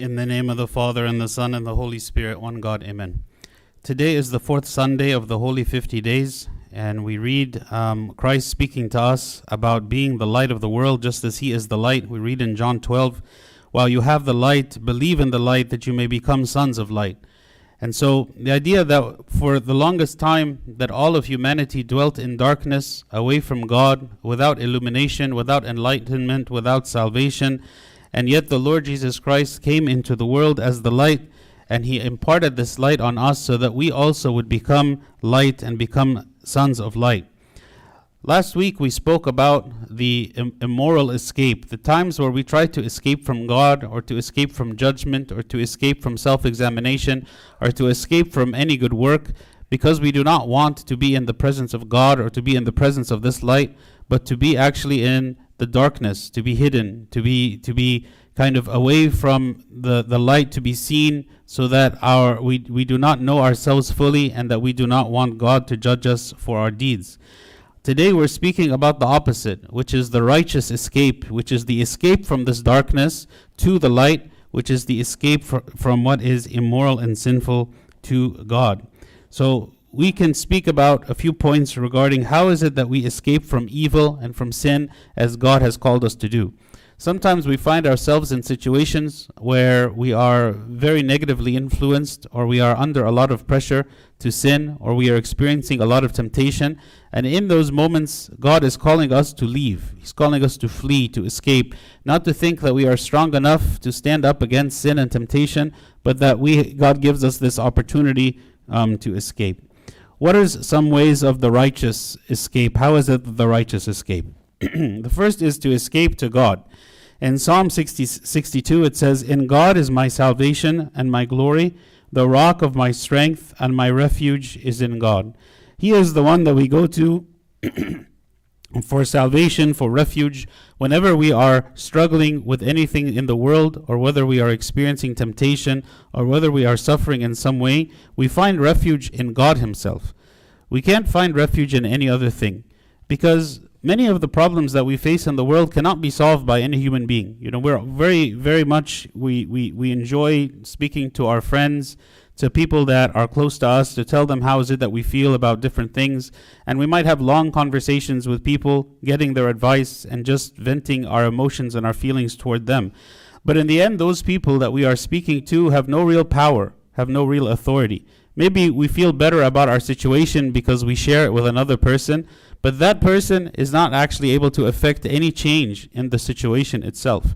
In the name of the Father, and the Son, and the Holy Spirit, one God, amen. Today is the fourth Sunday of the Holy 50 Days, and we read um, Christ speaking to us about being the light of the world, just as He is the light. We read in John 12, While you have the light, believe in the light, that you may become sons of light. And so the idea that for the longest time that all of humanity dwelt in darkness, away from God, without illumination, without enlightenment, without salvation, and yet the Lord Jesus Christ came into the world as the light, and he imparted this light on us so that we also would become light and become sons of light. Last week we spoke about the Im- immoral escape, the times where we try to escape from God or to escape from judgment or to escape from self examination or to escape from any good work because we do not want to be in the presence of God or to be in the presence of this light, but to be actually in the darkness, to be hidden, to be to be kind of away from the, the light to be seen so that our we, we do not know ourselves fully and that we do not want God to judge us for our deeds. Today we're speaking about the opposite, which is the righteous escape, which is the escape from this darkness to the light, which is the escape fr- from what is immoral and sinful to God. So we can speak about a few points regarding how is it that we escape from evil and from sin as God has called us to do. Sometimes we find ourselves in situations where we are very negatively influenced, or we are under a lot of pressure to sin, or we are experiencing a lot of temptation. And in those moments, God is calling us to leave. He's calling us to flee, to escape, not to think that we are strong enough to stand up against sin and temptation, but that we God gives us this opportunity um, to escape. What are some ways of the righteous escape? How is it that the righteous escape? the first is to escape to God. In Psalm 60, 62, it says, In God is my salvation and my glory, the rock of my strength, and my refuge is in God. He is the one that we go to for salvation, for refuge, whenever we are struggling with anything in the world, or whether we are experiencing temptation, or whether we are suffering in some way, we find refuge in God Himself. We can't find refuge in any other thing because many of the problems that we face in the world cannot be solved by any human being. You know, we're very, very much, we, we, we enjoy speaking to our friends, to people that are close to us, to tell them how is it that we feel about different things. And we might have long conversations with people, getting their advice and just venting our emotions and our feelings toward them. But in the end, those people that we are speaking to have no real power, have no real authority. Maybe we feel better about our situation because we share it with another person, but that person is not actually able to affect any change in the situation itself.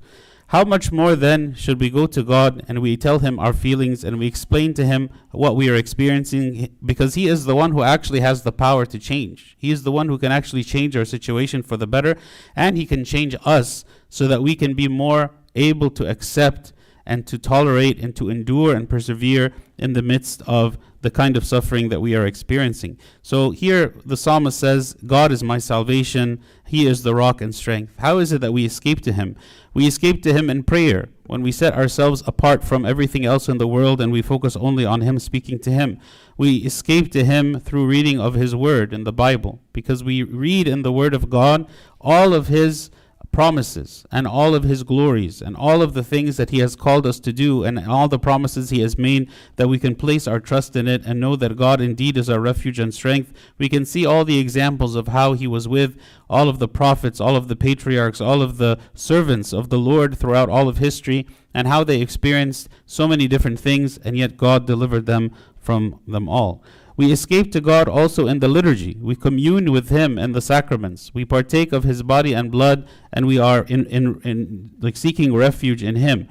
How much more then should we go to God and we tell Him our feelings and we explain to Him what we are experiencing because He is the one who actually has the power to change. He is the one who can actually change our situation for the better and He can change us so that we can be more able to accept and to tolerate and to endure and persevere in the midst of the kind of suffering that we are experiencing. So here the psalmist says, God is my salvation, He is the rock and strength. How is it that we escape to Him? We escape to Him in prayer, when we set ourselves apart from everything else in the world and we focus only on Him speaking to Him. We escape to Him through reading of His Word in the Bible, because we read in the Word of God all of His promises and all of his glories and all of the things that he has called us to do and all the promises he has made that we can place our trust in it and know that God indeed is our refuge and strength. We can see all the examples of how he was with all of the prophets, all of the patriarchs, all of the servants of the Lord throughout all of history and how they experienced so many different things and yet God delivered them from them all. We escape to God also in the liturgy. We commune with Him in the sacraments. We partake of His body and blood, and we are in, in, in like seeking refuge in Him.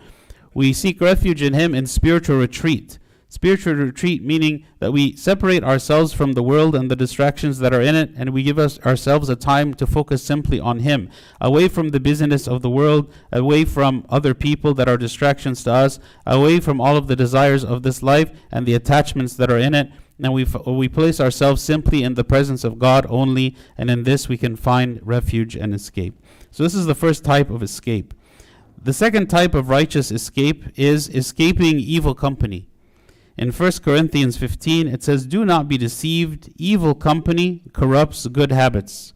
We seek refuge in Him in spiritual retreat. Spiritual retreat meaning that we separate ourselves from the world and the distractions that are in it, and we give us ourselves a time to focus simply on Him, away from the busyness of the world, away from other people that are distractions to us, away from all of the desires of this life and the attachments that are in it, and we, we place ourselves simply in the presence of God only, and in this we can find refuge and escape. So, this is the first type of escape. The second type of righteous escape is escaping evil company. In 1 Corinthians 15, it says, Do not be deceived. Evil company corrupts good habits.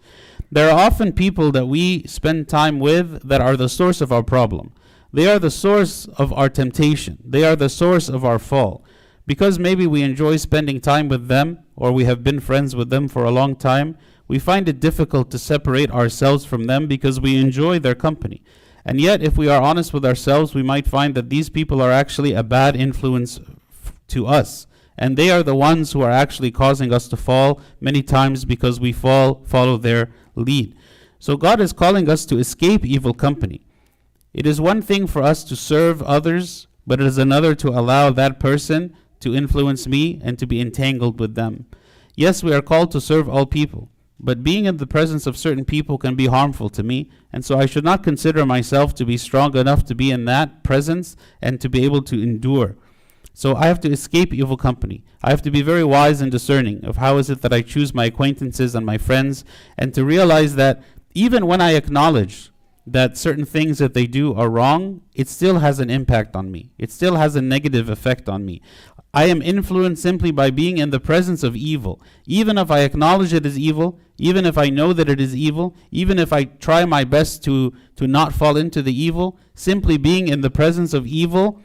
There are often people that we spend time with that are the source of our problem. They are the source of our temptation. They are the source of our fall. Because maybe we enjoy spending time with them, or we have been friends with them for a long time, we find it difficult to separate ourselves from them because we enjoy their company. And yet, if we are honest with ourselves, we might find that these people are actually a bad influence f- to us. And they are the ones who are actually causing us to fall many times because we fall, follow their lead. So God is calling us to escape evil company. It is one thing for us to serve others, but it is another to allow that person to influence me and to be entangled with them. Yes, we are called to serve all people, but being in the presence of certain people can be harmful to me, and so I should not consider myself to be strong enough to be in that presence and to be able to endure. So I have to escape evil company. I have to be very wise and discerning of how is it that I choose my acquaintances and my friends, and to realize that even when I acknowledge that certain things that they do are wrong, it still has an impact on me. It still has a negative effect on me. I am influenced simply by being in the presence of evil. Even if I acknowledge it as evil, even if I know that it is evil, even if I try my best to, to not fall into the evil, simply being in the presence of evil,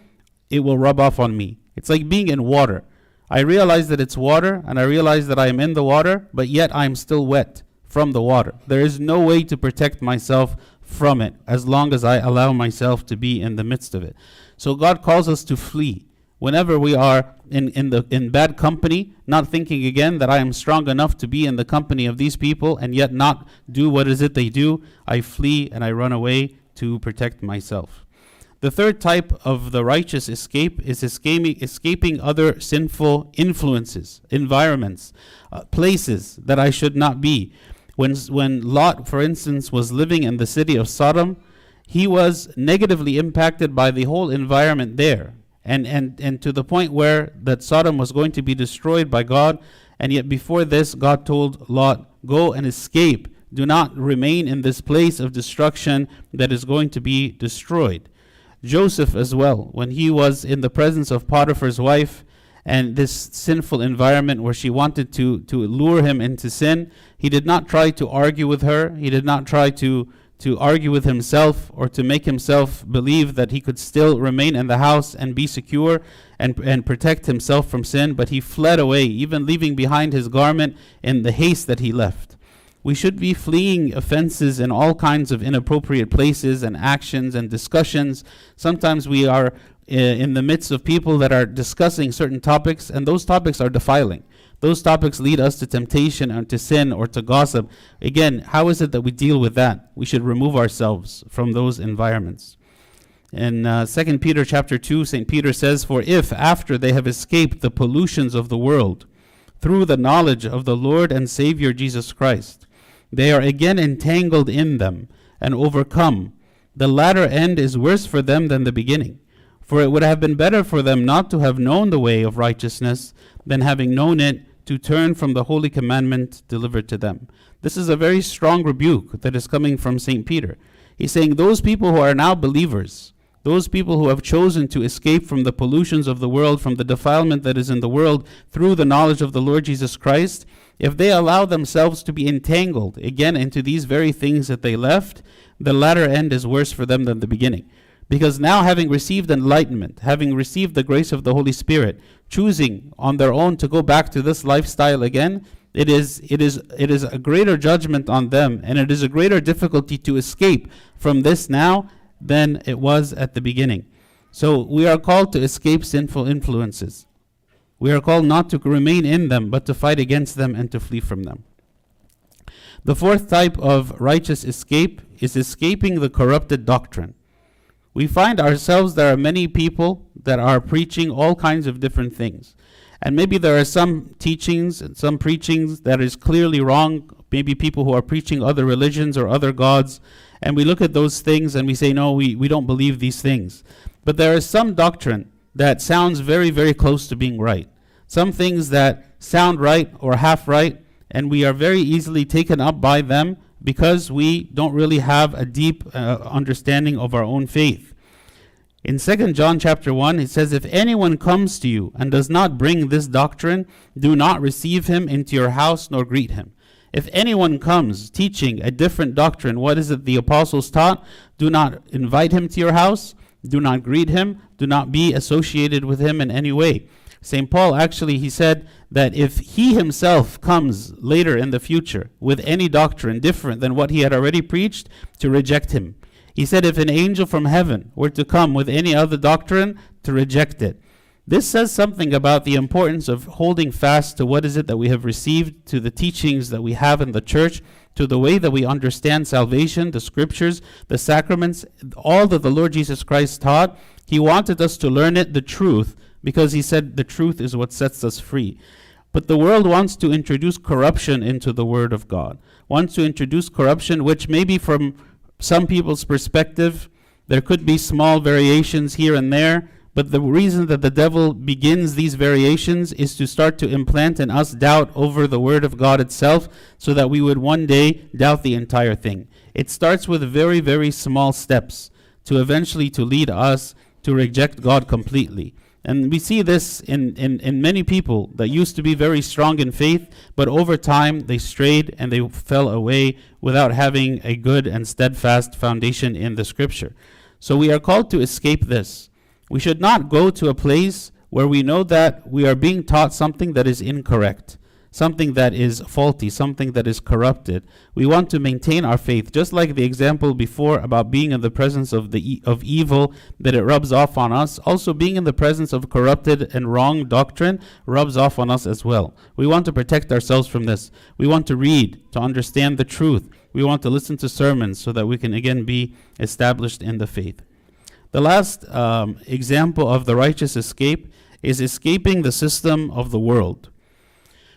it will rub off on me. It's like being in water. I realize that it's water, and I realize that I am in the water, but yet I am still wet from the water. There is no way to protect myself from it as long as I allow myself to be in the midst of it. So God calls us to flee whenever we are in, in the in bad company, not thinking again that I am strong enough to be in the company of these people and yet not do what is it they do, I flee and I run away to protect myself. The third type of the righteous escape is escaping, escaping other sinful influences, environments, uh, places that I should not be. When, when Lot, for instance, was living in the city of Sodom, he was negatively impacted by the whole environment there and, and, and to the point where that Sodom was going to be destroyed by God. And yet before this, God told Lot, go and escape. Do not remain in this place of destruction that is going to be destroyed. Joseph as well, when he was in the presence of Potiphar's wife and this sinful environment where she wanted to, to lure him into sin, he did not try to argue with her. He did not try to to argue with himself or to make himself believe that he could still remain in the house and be secure and, and protect himself from sin, but he fled away, even leaving behind his garment in the haste that he left. We should be fleeing offenses in all kinds of inappropriate places and actions and discussions. Sometimes we are uh, in the midst of people that are discussing certain topics, and those topics are defiling. Those topics lead us to temptation and to sin or to gossip. Again, how is it that we deal with that? We should remove ourselves from those environments. In uh, 2 Peter chapter 2, St. Peter says, For if, after they have escaped the pollutions of the world, through the knowledge of the Lord and Savior Jesus Christ, they are again entangled in them and overcome, the latter end is worse for them than the beginning. For it would have been better for them not to have known the way of righteousness than having known it to turn from the holy commandment delivered to them. This is a very strong rebuke that is coming from St. Peter. He's saying those people who are now believers, those people who have chosen to escape from the pollutions of the world, from the defilement that is in the world through the knowledge of the Lord Jesus Christ, if they allow themselves to be entangled again into these very things that they left, the latter end is worse for them than the beginning. Because now, having received enlightenment, having received the grace of the Holy Spirit, choosing on their own to go back to this lifestyle again, it is, it, is, it is a greater judgment on them, and it is a greater difficulty to escape from this now than it was at the beginning. So we are called to escape sinful influences. We are called not to remain in them, but to fight against them and to flee from them. The fourth type of righteous escape is escaping the corrupted doctrine we find ourselves there are many people that are preaching all kinds of different things. And maybe there are some teachings and some preachings that is clearly wrong. Maybe people who are preaching other religions or other gods. And we look at those things and we say, no, we, we don't believe these things. But there is some doctrine that sounds very, very close to being right. Some things that sound right or half right, and we are very easily taken up by them because we don't really have a deep uh, understanding of our own faith. In 2 John chapter 1, it says, If anyone comes to you and does not bring this doctrine, do not receive him into your house nor greet him. If anyone comes teaching a different doctrine, what is it the apostles taught? Do not invite him to your house, Do not greet him. Do not be associated with him in any way. St. Paul actually he said that if he himself comes later in the future with any doctrine different than what he had already preached, to reject him. He said if an angel from heaven were to come with any other doctrine, to reject it. This says something about the importance of holding fast to what is it that we have received, to the teachings that we have in the church, to the way that we understand salvation, the scriptures, the sacraments, all that the Lord Jesus Christ taught. He wanted us to learn it, the truth, because he said the truth is what sets us free. But the world wants to introduce corruption into the Word of God, wants to introduce corruption, which maybe from some people's perspective, there could be small variations here and there, but the reason that the devil begins these variations is to start to implant in us doubt over the Word of God itself, so that we would one day doubt the entire thing. It starts with very, very small steps to eventually to lead us to reject God completely. And we see this in, in, in many people that used to be very strong in faith, but over time they strayed and they fell away without having a good and steadfast foundation in the scripture. So we are called to escape this. We should not go to a place where we know that we are being taught something that is incorrect something that is faulty, something that is corrupted. We want to maintain our faith, just like the example before about being in the presence of the e- of evil that it rubs off on us. Also, being in the presence of corrupted and wrong doctrine rubs off on us as well. We want to protect ourselves from this. We want to read to understand the truth. We want to listen to sermons so that we can again be established in the faith. The last um, example of the righteous escape is escaping the system of the world.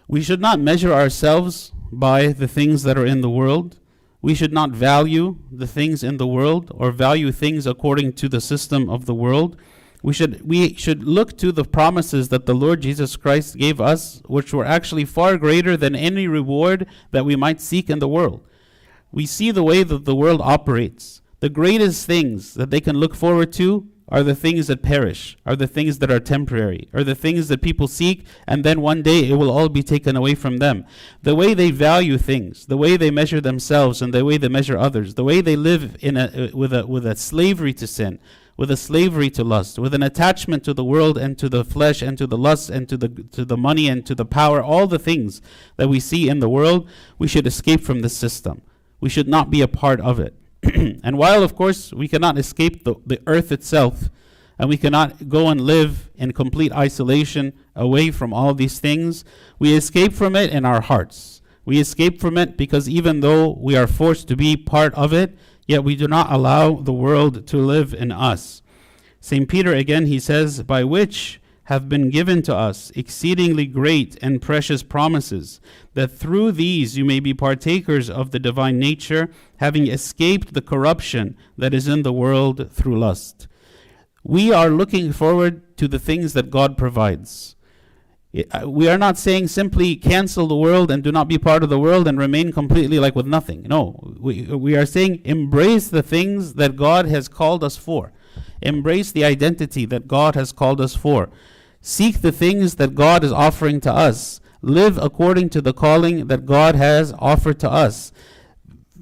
We should not measure ourselves by the things that are in the world. We should not value the things in the world or value things according to the system of the world. We should, we should look to the promises that the Lord Jesus Christ gave us, which were actually far greater than any reward that we might seek in the world. We see the way that the world operates. The greatest things that they can look forward to are the things that perish, are the things that are temporary, are the things that people seek, and then one day it will all be taken away from them. The way they value things, the way they measure themselves, and the way they measure others, the way they live in a, with, a, with a slavery to sin, with a slavery to lust, with an attachment to the world and to the flesh and to the lust and to the, to the money and to the power, all the things that we see in the world, we should escape from this system. We should not be a part of it. and while, of course, we cannot escape the, the earth itself, and we cannot go and live in complete isolation away from all these things, we escape from it in our hearts. We escape from it because even though we are forced to be part of it, yet we do not allow the world to live in us. St. Peter again, he says, by which have been given to us exceedingly great and precious promises, that through these you may be partakers of the divine nature, having escaped the corruption that is in the world through lust. We are looking forward to the things that God provides. We are not saying simply cancel the world and do not be part of the world and remain completely like with nothing. No, we, we are saying embrace the things that God has called us for. Embrace the identity that God has called us for. Seek the things that God is offering to us. Live according to the calling that God has offered to us.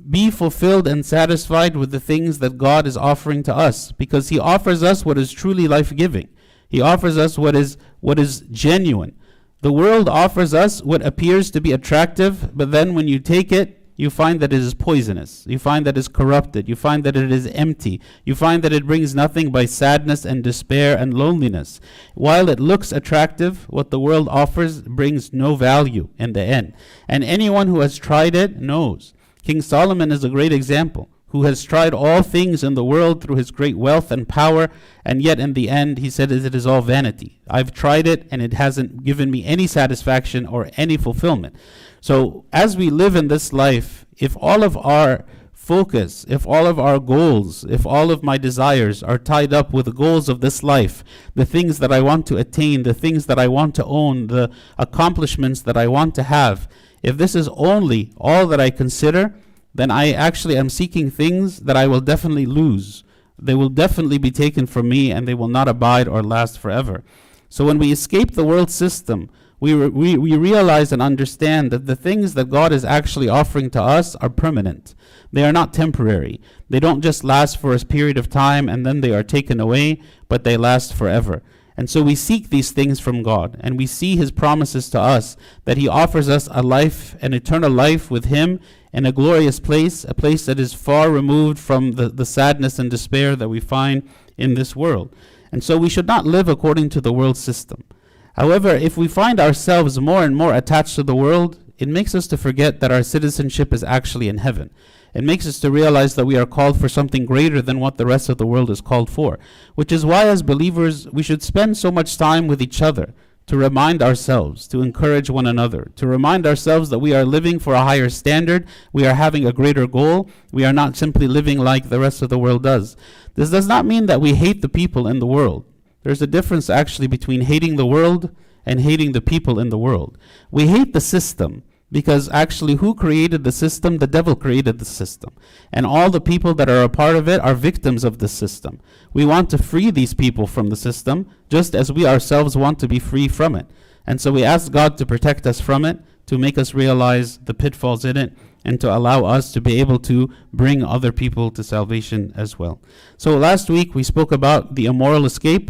Be fulfilled and satisfied with the things that God is offering to us because He offers us what is truly life giving. He offers us what is, what is genuine. The world offers us what appears to be attractive, but then when you take it, you find that it is poisonous. You find that it is corrupted. You find that it is empty. You find that it brings nothing but sadness and despair and loneliness. While it looks attractive, what the world offers brings no value in the end. And anyone who has tried it knows. King Solomon is a great example, who has tried all things in the world through his great wealth and power, and yet in the end he said it is all vanity. I've tried it and it hasn't given me any satisfaction or any fulfillment. So, as we live in this life, if all of our focus, if all of our goals, if all of my desires are tied up with the goals of this life, the things that I want to attain, the things that I want to own, the accomplishments that I want to have, if this is only all that I consider, then I actually am seeking things that I will definitely lose. They will definitely be taken from me and they will not abide or last forever. So when we escape the world system, we, re- we, we realize and understand that the things that God is actually offering to us are permanent. They are not temporary. They don't just last for a period of time and then they are taken away, but they last forever. And so we seek these things from God, and we see His promises to us that He offers us a life, an eternal life with Him in a glorious place, a place that is far removed from the, the sadness and despair that we find in this world. And so we should not live according to the world system. However, if we find ourselves more and more attached to the world, it makes us to forget that our citizenship is actually in heaven. It makes us to realize that we are called for something greater than what the rest of the world is called for, which is why, as believers, we should spend so much time with each other to remind ourselves, to encourage one another, to remind ourselves that we are living for a higher standard, we are having a greater goal, we are not simply living like the rest of the world does. This does not mean that we hate the people in the world. There's a difference actually between hating the world and hating the people in the world. We hate the system because actually, who created the system? The devil created the system. And all the people that are a part of it are victims of the system. We want to free these people from the system, just as we ourselves want to be free from it. And so we ask God to protect us from it, to make us realize the pitfalls in it, and to allow us to be able to bring other people to salvation as well. So last week we spoke about the immoral escape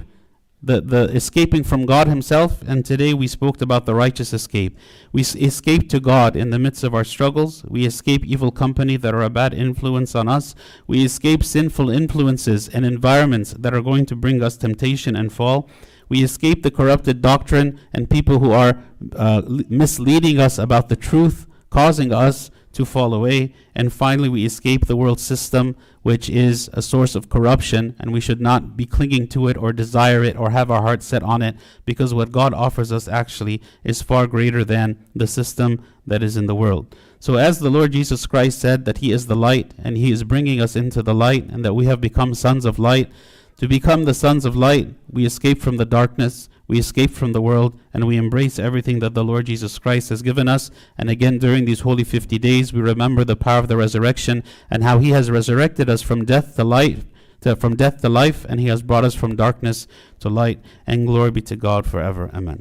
the, the escaping from God Himself, and today we spoke about the righteous escape. We s- escape to God in the midst of our struggles. We escape evil company that are a bad influence on us. We escape sinful influences and environments that are going to bring us temptation and fall. We escape the corrupted doctrine and people who are uh, misleading us about the truth, causing us to fall away. And finally, we escape the world system, which is a source of corruption, and we should not be clinging to it or desire it or have our heart set on it, because what God offers us actually is far greater than the system that is in the world. So, as the Lord Jesus Christ said that He is the light, and He is bringing us into the light, and that we have become sons of light, to become the sons of light, we escape from the darkness, we escape from the world, and we embrace everything that the Lord Jesus Christ has given us. And again, during these holy 50 days, we remember the power of the resurrection and how He has resurrected us from death to life. To, from death to life, and he has brought us from darkness to light, and glory be to God forever. Amen.